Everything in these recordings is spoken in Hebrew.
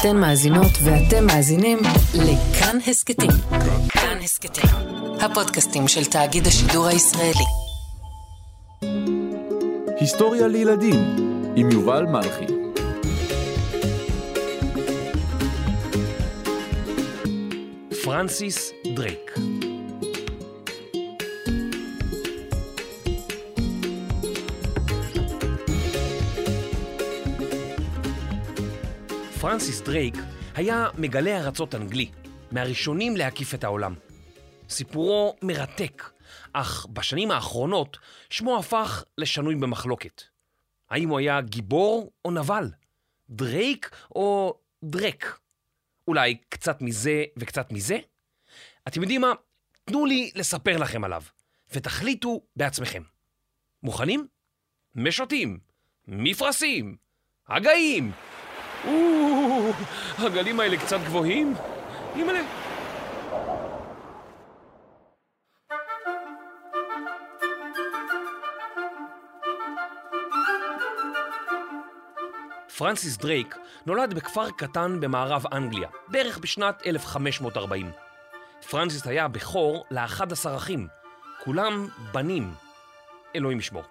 אתן מאזינות ואתם מאזינים לכאן הסכתים. כאן הסכתים, הפודקאסטים של תאגיד השידור הישראלי. היסטוריה לילדים עם יובל מלכי. פרנסיס דרייק פרנסיס דרייק היה מגלה ארצות אנגלי, מהראשונים להקיף את העולם. סיפורו מרתק, אך בשנים האחרונות שמו הפך לשנוי במחלוקת. האם הוא היה גיבור או נבל? דרייק או דרק? אולי קצת מזה וקצת מזה? אתם יודעים מה? תנו לי לספר לכם עליו, ותחליטו בעצמכם. מוכנים? משוטים, מפרשים, הגאים. או, הגלים האלה קצת גבוהים. אימא'לה. פרנסיס דרייק נולד בכפר קטן במערב אנגליה, בערך בשנת 1540. פרנסיס היה בכור ל-11 אחים, כולם בנים. אלוהים ישמור.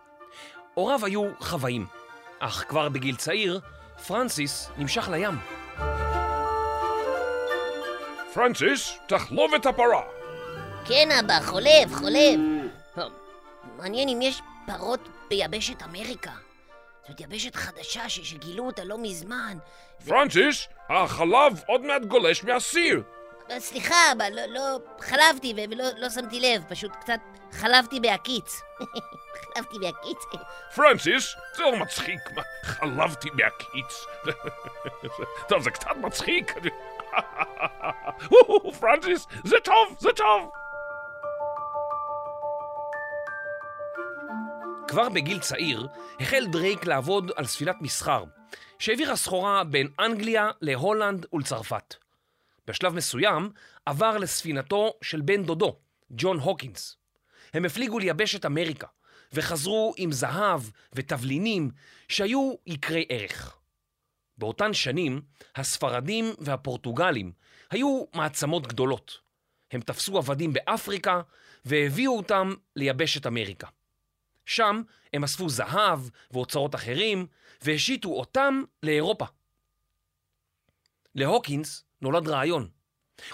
הוריו היו חוואים, אך כבר בגיל צעיר, פרנסיס נמשך לים. פרנסיס, תחלוב את הפרה. כן, אבא, חולב, חולב. מעניין אם יש פרות ביבשת אמריקה. זאת יבשת חדשה ש- שגילו אותה לא מזמן. פרנסיס, החלב עוד מעט גולש מהסיר. סליחה, אבא, לא, לא חלבתי ולא לא שמתי לב, פשוט קצת חלבתי בהקיץ. חלבתי בהקיץ. פרנסיס, זה לא מצחיק, מה, חלבתי מהקיץ. טוב, זה קצת מצחיק. פרנסיס, זה טוב, זה טוב. כבר בגיל צעיר החל דרייק לעבוד על ספינת מסחר, שהעבירה סחורה בין אנגליה להולנד ולצרפת. בשלב מסוים עבר לספינתו של בן דודו, ג'ון הוקינס. הם הפליגו ליבשת אמריקה, וחזרו עם זהב ותבלינים שהיו יקרי ערך. באותן שנים, הספרדים והפורטוגלים היו מעצמות גדולות. הם תפסו עבדים באפריקה והביאו אותם ליבשת אמריקה. שם הם אספו זהב ואוצרות אחרים והשיתו אותם לאירופה. להוקינס נולד רעיון.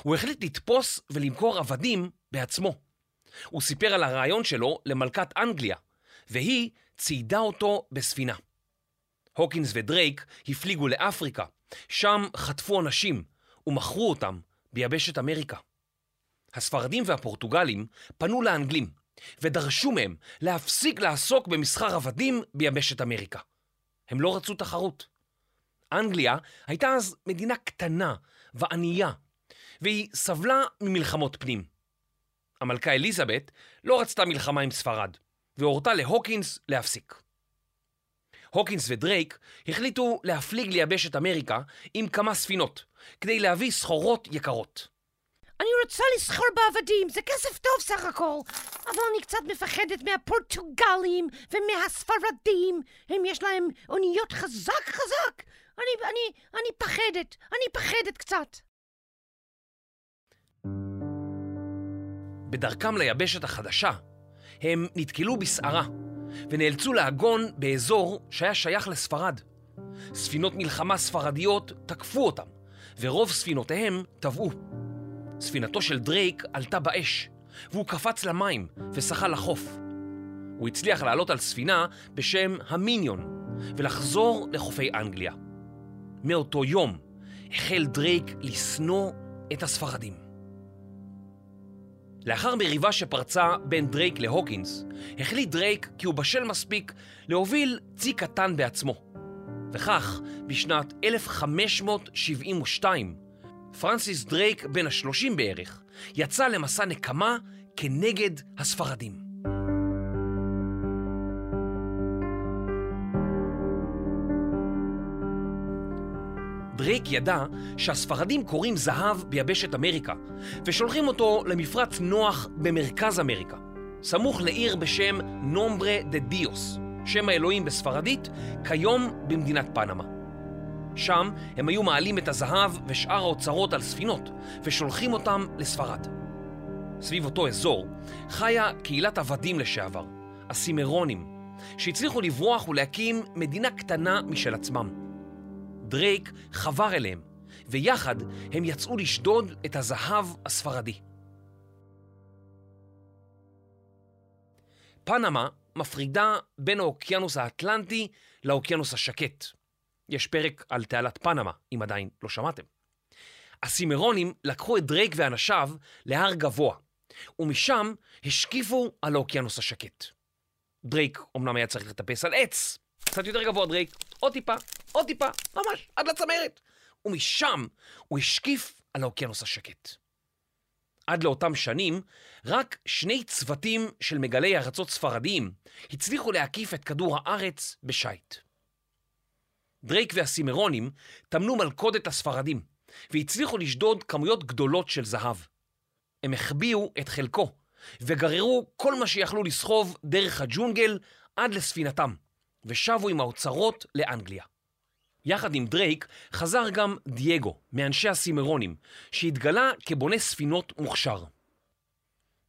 הוא החליט לתפוס ולמכור עבדים בעצמו. הוא סיפר על הרעיון שלו למלכת אנגליה, והיא ציידה אותו בספינה. הוקינס ודרייק הפליגו לאפריקה, שם חטפו אנשים ומכרו אותם ביבשת אמריקה. הספרדים והפורטוגלים פנו לאנגלים ודרשו מהם להפסיק לעסוק במסחר עבדים ביבשת אמריקה. הם לא רצו תחרות. אנגליה הייתה אז מדינה קטנה וענייה, והיא סבלה ממלחמות פנים. המלכה אליזבת לא רצתה מלחמה עם ספרד, והורתה להוקינס להפסיק. הוקינס ודרייק החליטו להפליג ליבשת אמריקה עם כמה ספינות, כדי להביא סחורות יקרות. אני רוצה לסחור בעבדים, זה כסף טוב סך הכל. אבל אני קצת מפחדת מהפורטוגלים ומהספרדים. הם יש להם אוניות חזק חזק. אני, אני, אני פחדת, אני פחדת קצת. בדרכם ליבשת החדשה, הם נתקלו בסערה, ונאלצו לעגון באזור שהיה שייך לספרד. ספינות מלחמה ספרדיות תקפו אותם, ורוב ספינותיהם טבעו. ספינתו של דרייק עלתה באש, והוא קפץ למים ושחה לחוף. הוא הצליח לעלות על ספינה בשם המיניון, ולחזור לחופי אנגליה. מאותו יום החל דרייק לשנוא את הספרדים. לאחר מריבה שפרצה בין דרייק להוקינס, החליט דרייק כי הוא בשל מספיק להוביל צי קטן בעצמו. וכך, בשנת 1572, פרנסיס דרייק, בן השלושים בערך, יצא למסע נקמה כנגד הספרדים. דרייק ידע שהספרדים כורים זהב ביבשת אמריקה, ושולחים אותו למפרץ נוח במרכז אמריקה, סמוך לעיר בשם נומברה דה דיוס, שם האלוהים בספרדית, כיום במדינת פנמה. שם הם היו מעלים את הזהב ושאר האוצרות על ספינות ושולחים אותם לספרד. סביב אותו אזור חיה קהילת עבדים לשעבר, הסימרונים, שהצליחו לברוח ולהקים מדינה קטנה משל עצמם. דרייק חבר אליהם, ויחד הם יצאו לשדוד את הזהב הספרדי. פנמה מפרידה בין האוקיינוס האטלנטי לאוקיינוס השקט. יש פרק על תעלת פנמה, אם עדיין לא שמעתם. הסימרונים לקחו את דרייק ואנשיו להר גבוה, ומשם השקיפו על האוקיינוס השקט. דרייק אמנם היה צריך לטפס על עץ, קצת יותר גבוה דרייק, עוד טיפה, עוד טיפה, ממש, עד לצמרת. ומשם הוא השקיף על האוקיינוס השקט. עד לאותן שנים, רק שני צוותים של מגלי ארצות ספרדיים הצליחו להקיף את כדור הארץ בשייט. דרייק והסימרונים טמנו מלכודת לספרדים, והצליחו לשדוד כמויות גדולות של זהב. הם החביאו את חלקו, וגררו כל מה שיכלו לסחוב דרך הג'ונגל עד לספינתם, ושבו עם האוצרות לאנגליה. יחד עם דרייק חזר גם דייגו, מאנשי הסימרונים, שהתגלה כבונה ספינות מוכשר.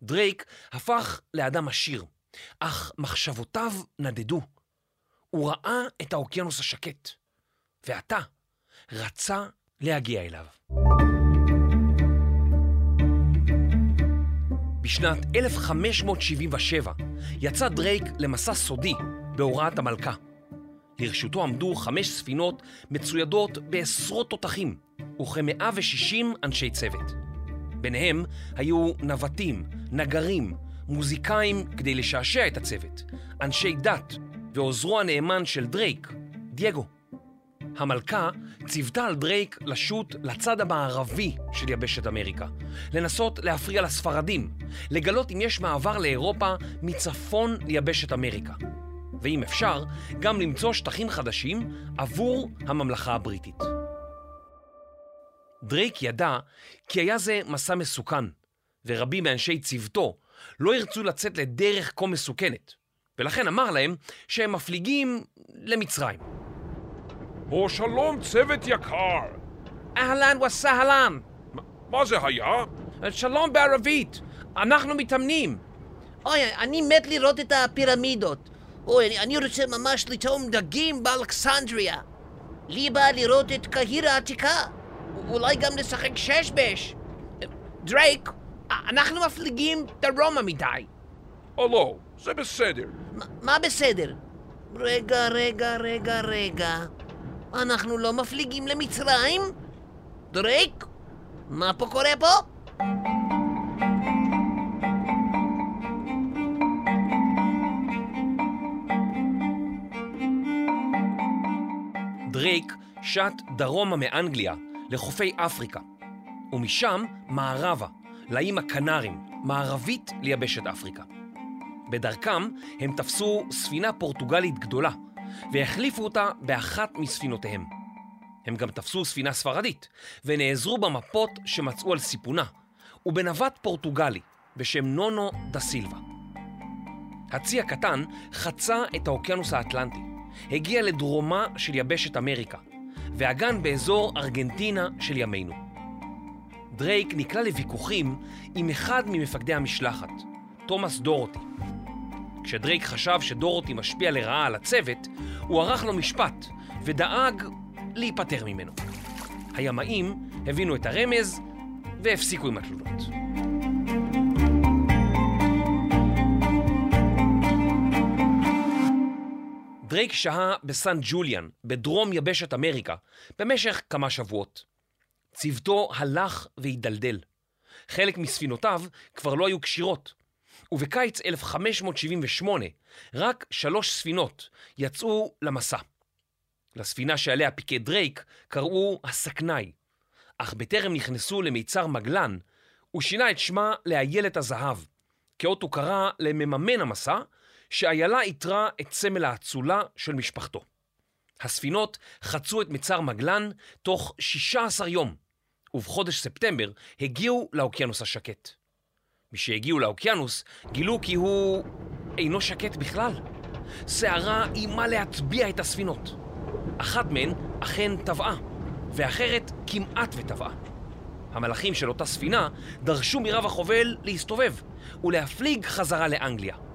דרייק הפך לאדם עשיר, אך מחשבותיו נדדו. הוא ראה את האוקיינוס השקט, ועתה רצה להגיע אליו. בשנת 1577 יצא דרייק למסע סודי בהוראת המלכה. לרשותו עמדו חמש ספינות מצוידות בעשרות תותחים וכ-160 אנשי צוות. ביניהם היו נווטים, נגרים, מוזיקאים כדי לשעשע את הצוות, אנשי דת ועוזרו הנאמן של דרייק, דייגו. המלכה ציוותה על דרייק לשוט לצד המערבי של יבשת אמריקה, לנסות להפריע לספרדים, לגלות אם יש מעבר לאירופה מצפון ליבשת אמריקה. ואם אפשר, גם למצוא שטחים חדשים עבור הממלכה הבריטית. דרייק ידע כי היה זה מסע מסוכן, ורבים מאנשי צוותו לא ירצו לצאת לדרך כה מסוכנת, ולכן אמר להם שהם מפליגים למצרים. או שלום צוות יקר. אהלן וסהלן, מה זה היה? שלום בערבית, אנחנו מתאמנים. אוי, אני מת לראות את הפירמידות. אוי, אני, אני רוצה ממש לטעום דגים באלכסנדריה. לי בא לראות את קהיר העתיקה. אולי גם לשחק שש בש. דרייק, אנחנו מפליגים דרומה מדי. או לא, זה בסדר. מה- מה בסדר? רגע, רגע, רגע, רגע. אנחנו לא מפליגים למצרים? דרייק? מה פה קורה פה? דרייק שט דרומה מאנגליה לחופי אפריקה, ומשם מערבה, לאיים הקנרים, מערבית ליבשת אפריקה. בדרכם הם תפסו ספינה פורטוגלית גדולה, והחליפו אותה באחת מספינותיהם. הם גם תפסו ספינה ספרדית, ונעזרו במפות שמצאו על סיפונה, ובנווט פורטוגלי בשם נונו דה סילבה. הצי הקטן חצה את האוקיינוס האטלנטי, הגיע לדרומה של יבשת אמריקה, והגן באזור ארגנטינה של ימינו. דרייק נקלע לוויכוחים עם אחד ממפקדי המשלחת, תומאס דורותי. כשדרייק חשב שדורותי משפיע לרעה על הצוות, הוא ערך לו משפט ודאג להיפטר ממנו. הימאים הבינו את הרמז והפסיקו עם התלונות. דרייק שהה בסן ג'וליאן, בדרום יבשת אמריקה, במשך כמה שבועות. צוותו הלך והידלדל. חלק מספינותיו כבר לא היו כשירות, ובקיץ 1578 רק שלוש ספינות יצאו למסע. לספינה שעליה פיקד דרייק קראו הסכנאי, אך בטרם נכנסו למיצר מגלן, הוא שינה את שמה לאיילת הזהב, כאות הוקרה למממן המסע, שאיילה איתרה את סמל האצולה של משפחתו. הספינות חצו את מצר מגלן תוך 16 יום, ובחודש ספטמבר הגיעו לאוקיינוס השקט. משהגיעו לאוקיינוס, גילו כי הוא אינו שקט בכלל. סערה איימה להטביע את הספינות. אחת מהן אכן טבעה, ואחרת כמעט וטבעה. המלאכים של אותה ספינה דרשו מרב החובל להסתובב ולהפליג חזרה לאנגליה.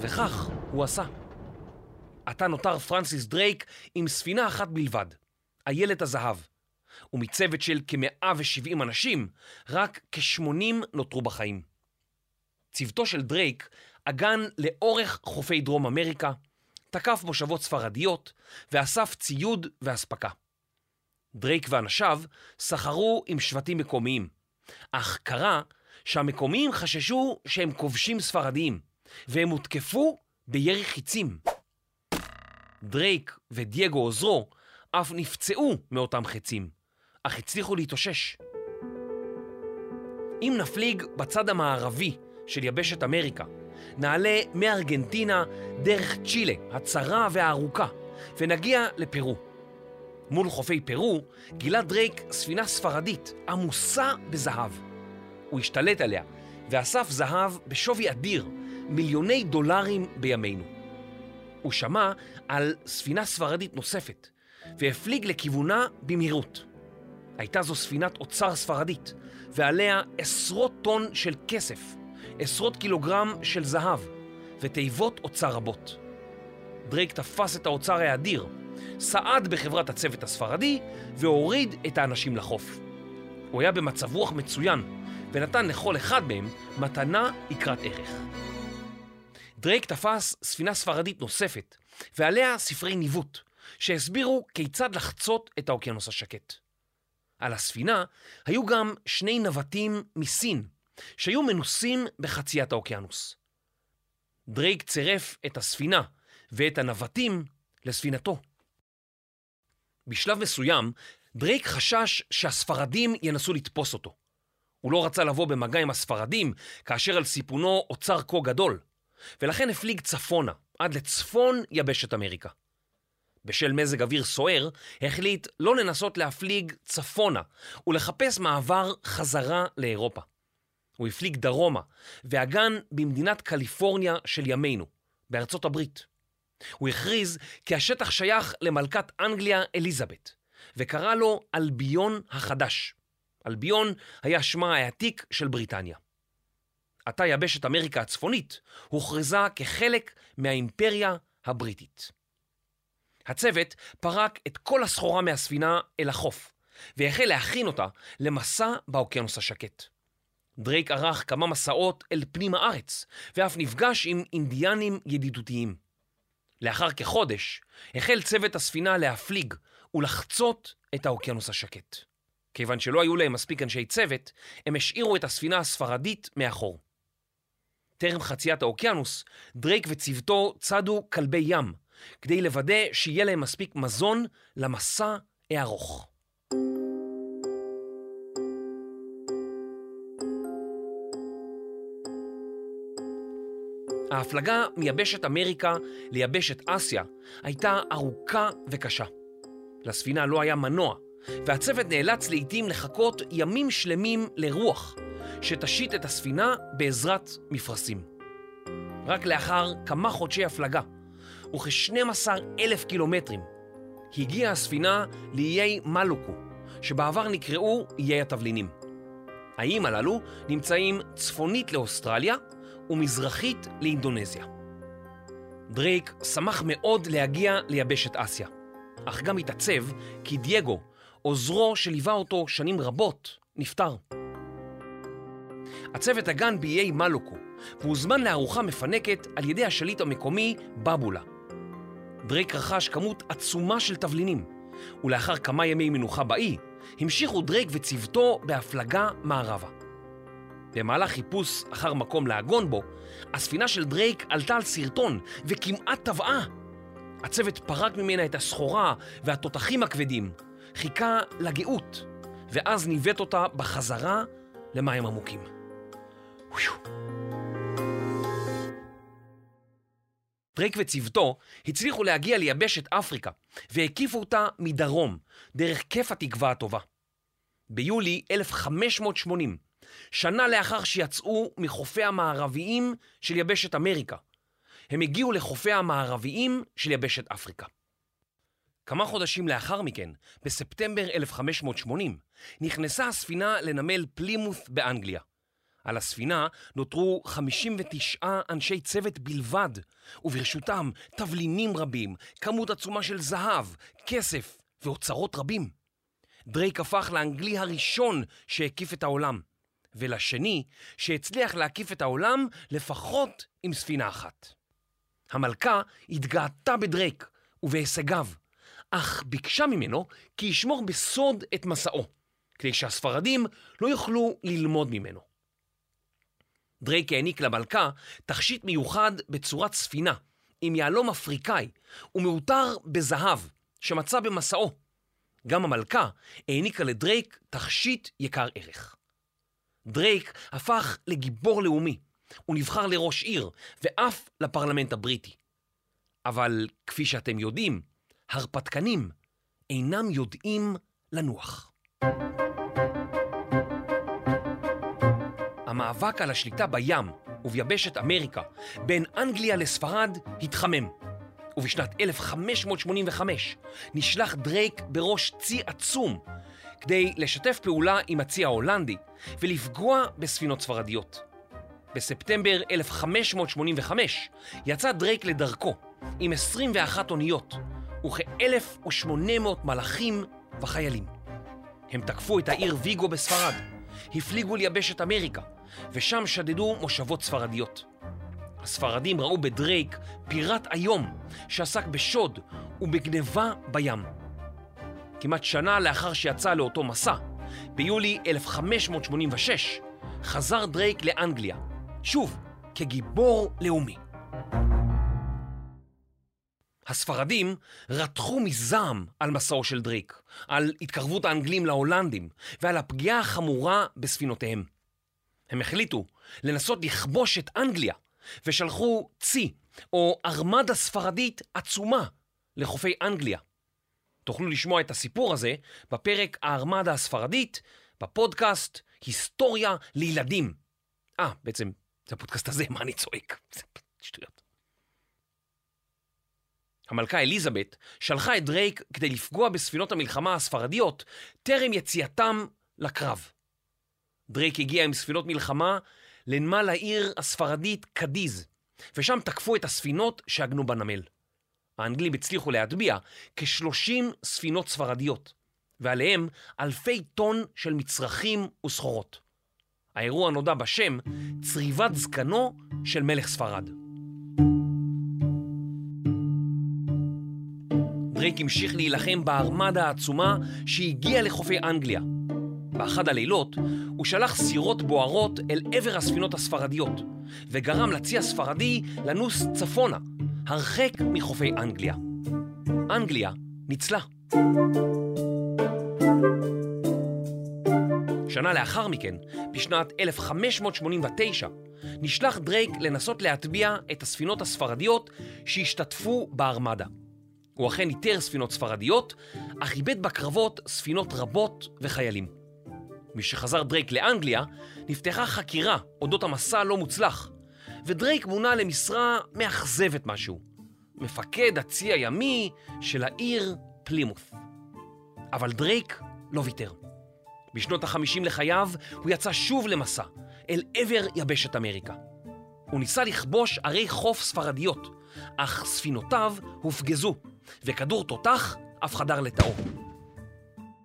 וכך הוא עשה. עתה נותר פרנסיס דרייק עם ספינה אחת בלבד, איילת הזהב, ומצוות של כ-170 אנשים, רק כ-80 נותרו בחיים. צוותו של דרייק עגן לאורך חופי דרום אמריקה, תקף מושבות ספרדיות ואסף ציוד ואספקה. דרייק ואנשיו סחרו עם שבטים מקומיים, אך קרה שהמקומיים חששו שהם כובשים ספרדיים, והם הותקפו בירי חיצים. דרייק ודייגו עוזרו אף נפצעו מאותם חצים, אך הצליחו להתאושש. אם נפליג בצד המערבי של יבשת אמריקה, נעלה מארגנטינה דרך צ'ילה, הצרה והארוכה, ונגיע לפרו. מול חופי פרו גילה דרייק ספינה ספרדית עמוסה בזהב. הוא השתלט עליה ואסף זהב בשווי אדיר, מיליוני דולרים בימינו. הוא שמע על ספינה ספרדית נוספת והפליג לכיוונה במהירות. הייתה זו ספינת אוצר ספרדית, ועליה עשרות טון של כסף, עשרות קילוגרם של זהב ותיבות אוצר רבות. דרייק תפס את האוצר האדיר, סעד בחברת הצוות הספרדי והוריד את האנשים לחוף. הוא היה במצב רוח מצוין ונתן לכל אחד מהם מתנה יקרת ערך. דרייק תפס ספינה ספרדית נוספת ועליה ספרי ניווט שהסבירו כיצד לחצות את האוקיינוס השקט. על הספינה היו גם שני נווטים מסין שהיו מנוסים בחציית האוקיינוס. דרייק צירף את הספינה ואת הנווטים לספינתו. בשלב מסוים, דרייק חשש שהספרדים ינסו לתפוס אותו. הוא לא רצה לבוא במגע עם הספרדים כאשר על סיפונו אוצר כה גדול, ולכן הפליג צפונה, עד לצפון יבשת אמריקה. בשל מזג אוויר סוער, החליט לא לנסות להפליג צפונה ולחפש מעבר חזרה לאירופה. הוא הפליג דרומה והגן במדינת קליפורניה של ימינו, בארצות הברית. הוא הכריז כי השטח שייך למלכת אנגליה אליזבת, וקרא לו אלביון החדש. אלביון היה שמה העתיק של בריטניה. עתה יבשת אמריקה הצפונית הוכרזה כחלק מהאימפריה הבריטית. הצוות פרק את כל הסחורה מהספינה אל החוף, והחל להכין אותה למסע באוקיינוס השקט. דרייק ערך כמה מסעות אל פנים הארץ, ואף נפגש עם אינדיאנים ידידותיים. לאחר כחודש החל צוות הספינה להפליג ולחצות את האוקיינוס השקט. כיוון שלא היו להם מספיק אנשי צוות, הם השאירו את הספינה הספרדית מאחור. טרם חציית האוקיינוס, דרייק וצוותו צדו כלבי ים, כדי לוודא שיהיה להם מספיק מזון למסע הארוך. ההפלגה מיבשת אמריקה ליבשת אסיה הייתה ארוכה וקשה. לספינה לא היה מנוע, והצוות נאלץ לעתים לחכות ימים שלמים לרוח, שתשית את הספינה בעזרת מפרשים. רק לאחר כמה חודשי הפלגה, וכ-12 אלף קילומטרים, הגיעה הספינה לאיי מלוקו, שבעבר נקראו איי התבלינים. האיים הללו נמצאים צפונית לאוסטרליה ומזרחית לאינדונזיה. דרייק שמח מאוד להגיע ליבשת אסיה, אך גם התעצב כי דייגו, עוזרו שליווה אותו שנים רבות, נפטר. הצוות עגן באיי מלוקו והוזמן לארוחה מפנקת על ידי השליט המקומי בבולה. דרייק רכש כמות עצומה של תבלינים, ולאחר כמה ימי מנוחה באי, המשיכו דרייק וצוותו בהפלגה מערבה. במהלך חיפוש אחר מקום לעגון בו, הספינה של דרייק עלתה על שרטון וכמעט טבעה. הצוות פרק ממנה את הסחורה והתותחים הכבדים, חיכה לגאות, ואז ניווט אותה בחזרה למים עמוקים. דרייק וצוותו הצליחו להגיע ליבשת אפריקה והקיפו אותה מדרום, דרך כיף התקווה הטובה. ביולי 1580, שנה לאחר שיצאו מחופי המערביים של יבשת אמריקה, הם הגיעו לחופי המערביים של יבשת אפריקה. כמה חודשים לאחר מכן, בספטמבר 1580, נכנסה הספינה לנמל פלימות' באנגליה. על הספינה נותרו 59 אנשי צוות בלבד, וברשותם תבלינים רבים, כמות עצומה של זהב, כסף ואוצרות רבים. דרייק הפך לאנגלי הראשון שהקיף את העולם, ולשני שהצליח להקיף את העולם לפחות עם ספינה אחת. המלכה התגאתה בדרייק ובהישגיו, אך ביקשה ממנו כי ישמור בסוד את מסעו, כדי שהספרדים לא יוכלו ללמוד ממנו. דרייק העניק למלכה תכשיט מיוחד בצורת ספינה, עם יהלום אפריקאי, ומעוטר בזהב, שמצא במסעו. גם המלכה העניקה לדרייק תכשיט יקר ערך. דרייק הפך לגיבור לאומי. הוא נבחר לראש עיר, ואף לפרלמנט הבריטי. אבל כפי שאתם יודעים, הרפתקנים אינם יודעים לנוח. המאבק על השליטה בים וביבשת אמריקה בין אנגליה לספרד התחמם. ובשנת 1585 נשלח דרייק בראש צי עצום כדי לשתף פעולה עם הצי ההולנדי ולפגוע בספינות ספרדיות. בספטמבר 1585 יצא דרייק לדרכו עם 21 אוניות וכ-1,800 מלאכים וחיילים. הם תקפו את העיר ויגו בספרד, הפליגו ליבשת אמריקה, ושם שדדו מושבות ספרדיות. הספרדים ראו בדרייק פיראט איום שעסק בשוד ובגניבה בים. כמעט שנה לאחר שיצא לאותו מסע, ביולי 1586, חזר דרייק לאנגליה, שוב, כגיבור לאומי. הספרדים רתחו מזעם על מסעו של דרייק, על התקרבות האנגלים להולנדים ועל הפגיעה החמורה בספינותיהם. הם החליטו לנסות לכבוש את אנגליה ושלחו צי או ארמדה ספרדית עצומה לחופי אנגליה. תוכלו לשמוע את הסיפור הזה בפרק הארמדה הספרדית בפודקאסט היסטוריה לילדים. אה, בעצם זה הפודקאסט הזה, מה אני צועק? שטויות. המלכה אליזבת שלחה את דרייק כדי לפגוע בספינות המלחמה הספרדיות טרם יציאתם לקרב. דרייק הגיע עם ספינות מלחמה לנמל העיר הספרדית קדיז, ושם תקפו את הספינות שעגנו בנמל. האנגלים הצליחו להטביע כ-30 ספינות ספרדיות, ועליהם אלפי טון של מצרכים וסחורות. האירוע נודע בשם צריבת זקנו של מלך ספרד. דרייק המשיך להילחם בארמדה העצומה שהגיעה לחופי אנגליה. באחד הלילות הוא שלח סירות בוערות אל עבר הספינות הספרדיות, וגרם לצי הספרדי לנוס צפונה, הרחק מחופי אנגליה. אנגליה ניצלה. שנה לאחר מכן, בשנת 1589, נשלח דרייק לנסות להטביע את הספינות הספרדיות שהשתתפו בארמדה. הוא אכן איתר ספינות ספרדיות, אך איבד בקרבות ספינות רבות וחיילים. משחזר דרייק לאנגליה, נפתחה חקירה אודות המסע הלא מוצלח, ודרייק מונה למשרה מאכזבת משהו, מפקד הצי הימי של העיר פלימות'. אבל דרייק לא ויתר. בשנות החמישים לחייו הוא יצא שוב למסע, אל עבר יבשת אמריקה. הוא ניסה לכבוש ערי חוף ספרדיות, אך ספינותיו הופגזו, וכדור תותח אף חדר לתאו.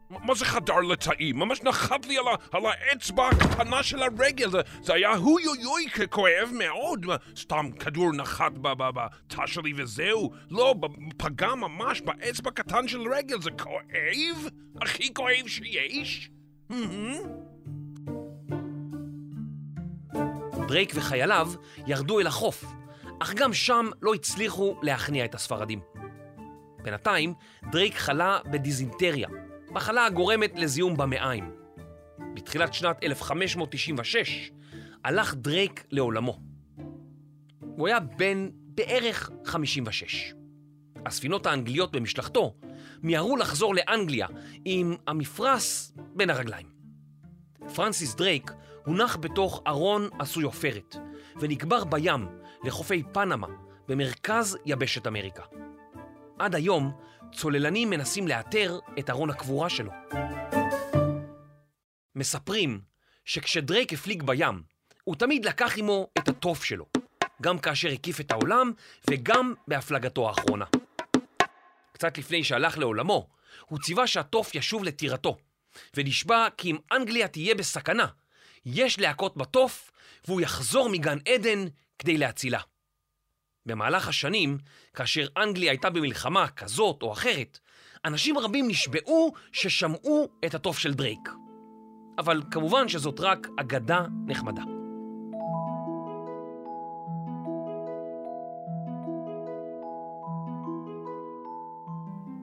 מה זה חדר לתאי? ממש נחת לי על, ה, על האצבע הקטנה של הרגל, זה, זה היה אוי אוי אוי כואב מאוד, סתם כדור נחת בתא שלי וזהו, לא, פגע ממש באצבע קטן של רגל, זה כואב? הכי כואב שיש? דרייק וחייליו ירדו אל החוף, אך גם שם לא הצליחו להכניע את הספרדים. בינתיים, דרייק חלה בדיזינטריה, מחלה הגורמת לזיהום במעיים. בתחילת שנת 1596 הלך דרייק לעולמו. הוא היה בן בערך 56. הספינות האנגליות במשלחתו מיהרו לחזור לאנגליה עם המפרש בין הרגליים. פרנסיס דרייק הונח בתוך ארון עשוי עופרת ונקבר בים לחופי פנמה במרכז יבשת אמריקה. עד היום צוללנים מנסים לאתר את ארון הקבורה שלו. מספרים שכשדרייק הפליג בים, הוא תמיד לקח עמו את התוף שלו, גם כאשר הקיף את העולם וגם בהפלגתו האחרונה. קצת לפני שהלך לעולמו, הוא ציווה שהתוף ישוב לטירתו, ונשבע כי אם אנגליה תהיה בסכנה, יש להכות בתוף, והוא יחזור מגן עדן כדי להצילה. במהלך השנים, כאשר אנגליה הייתה במלחמה כזאת או אחרת, אנשים רבים נשבעו ששמעו את התוף של דרייק. אבל כמובן שזאת רק אגדה נחמדה.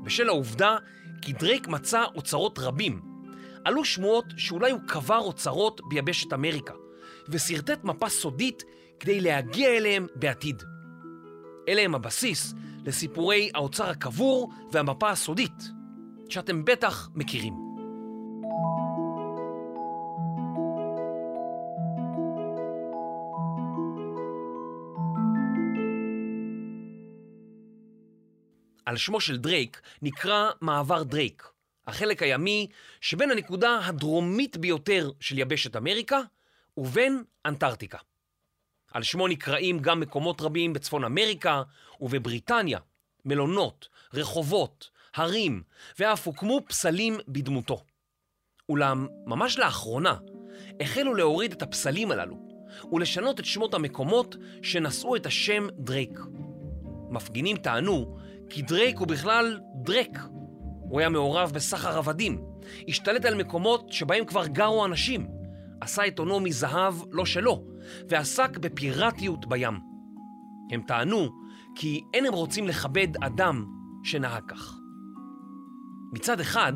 בשל העובדה כי דרייק מצא אוצרות רבים, עלו שמועות שאולי הוא קבר אוצרות ביבשת אמריקה, ושרטט מפה סודית כדי להגיע אליהם בעתיד. אלה הם הבסיס לסיפורי האוצר הקבור והמפה הסודית, שאתם בטח מכירים. על שמו של דרייק נקרא מעבר דרייק, החלק הימי שבין הנקודה הדרומית ביותר של יבשת אמריקה ובין אנטארקטיקה. על שמו נקראים גם מקומות רבים בצפון אמריקה ובבריטניה, מלונות, רחובות, הרים, ואף הוקמו פסלים בדמותו. אולם ממש לאחרונה החלו להוריד את הפסלים הללו ולשנות את שמות המקומות שנשאו את השם דרייק. מפגינים טענו כי דרייק הוא בכלל דרק. הוא היה מעורב בסחר עבדים, השתלט על מקומות שבהם כבר גרו אנשים, עשה את הונו מזהב לא שלו, ועסק בפיראטיות בים. הם טענו כי אין הם רוצים לכבד אדם שנהג כך. מצד אחד,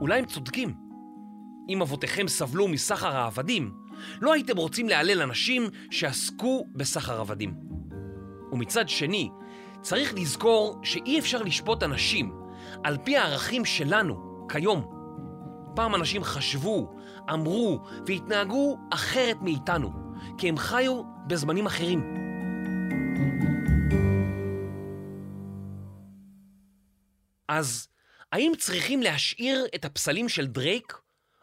אולי הם צודקים. אם אבותיכם סבלו מסחר העבדים, לא הייתם רוצים להלל אנשים שעסקו בסחר עבדים. ומצד שני, צריך לזכור שאי אפשר לשפוט אנשים על פי הערכים שלנו כיום. פעם אנשים חשבו, אמרו והתנהגו אחרת מאיתנו, כי הם חיו בזמנים אחרים. אז האם צריכים להשאיר את הפסלים של דרייק,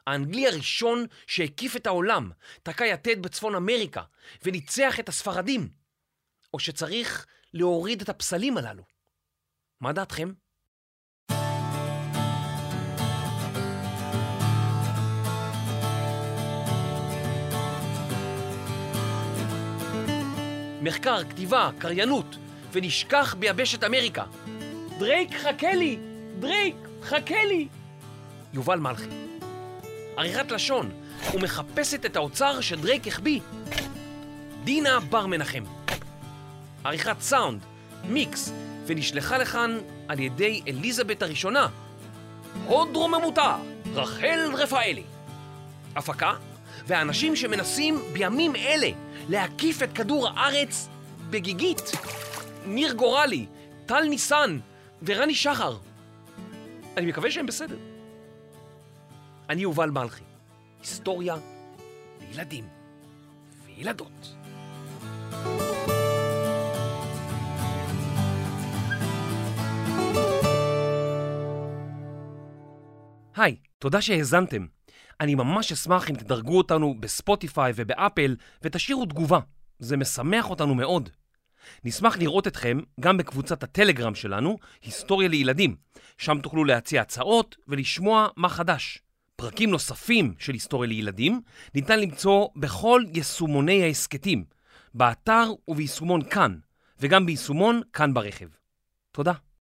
האנגלי הראשון שהקיף את העולם, תקע יתד בצפון אמריקה וניצח את הספרדים? או שצריך להוריד את הפסלים הללו? מה דעתכם? מחקר, כתיבה, קריינות, ונשכח ביבשת אמריקה. דרייק, חכה לי! דרייק, חכה לי! יובל מלכי. עריכת לשון, ומחפשת את האוצר שדרייק החביא. דינה בר מנחם. עריכת סאונד, מיקס, ונשלחה לכאן על ידי אליזבת הראשונה. הוד רוממותה, רחל רפאלי. הפקה, והאנשים שמנסים בימים אלה להקיף את כדור הארץ בגיגית. ניר גורלי, טל ניסן ורני שחר. אני מקווה שהם בסדר. אני יובל מלכי, היסטוריה לילדים וילדות. היי, תודה שהאזנתם. אני ממש אשמח אם תדרגו אותנו בספוטיפיי ובאפל ותשאירו תגובה, זה משמח אותנו מאוד. נשמח לראות אתכם גם בקבוצת הטלגרם שלנו, היסטוריה לילדים, שם תוכלו להציע הצעות ולשמוע מה חדש. פרקים נוספים של היסטוריה לילדים ניתן למצוא בכל יישומוני ההסכתים, באתר וביישומון כאן, וגם ביישומון כאן ברכב. תודה.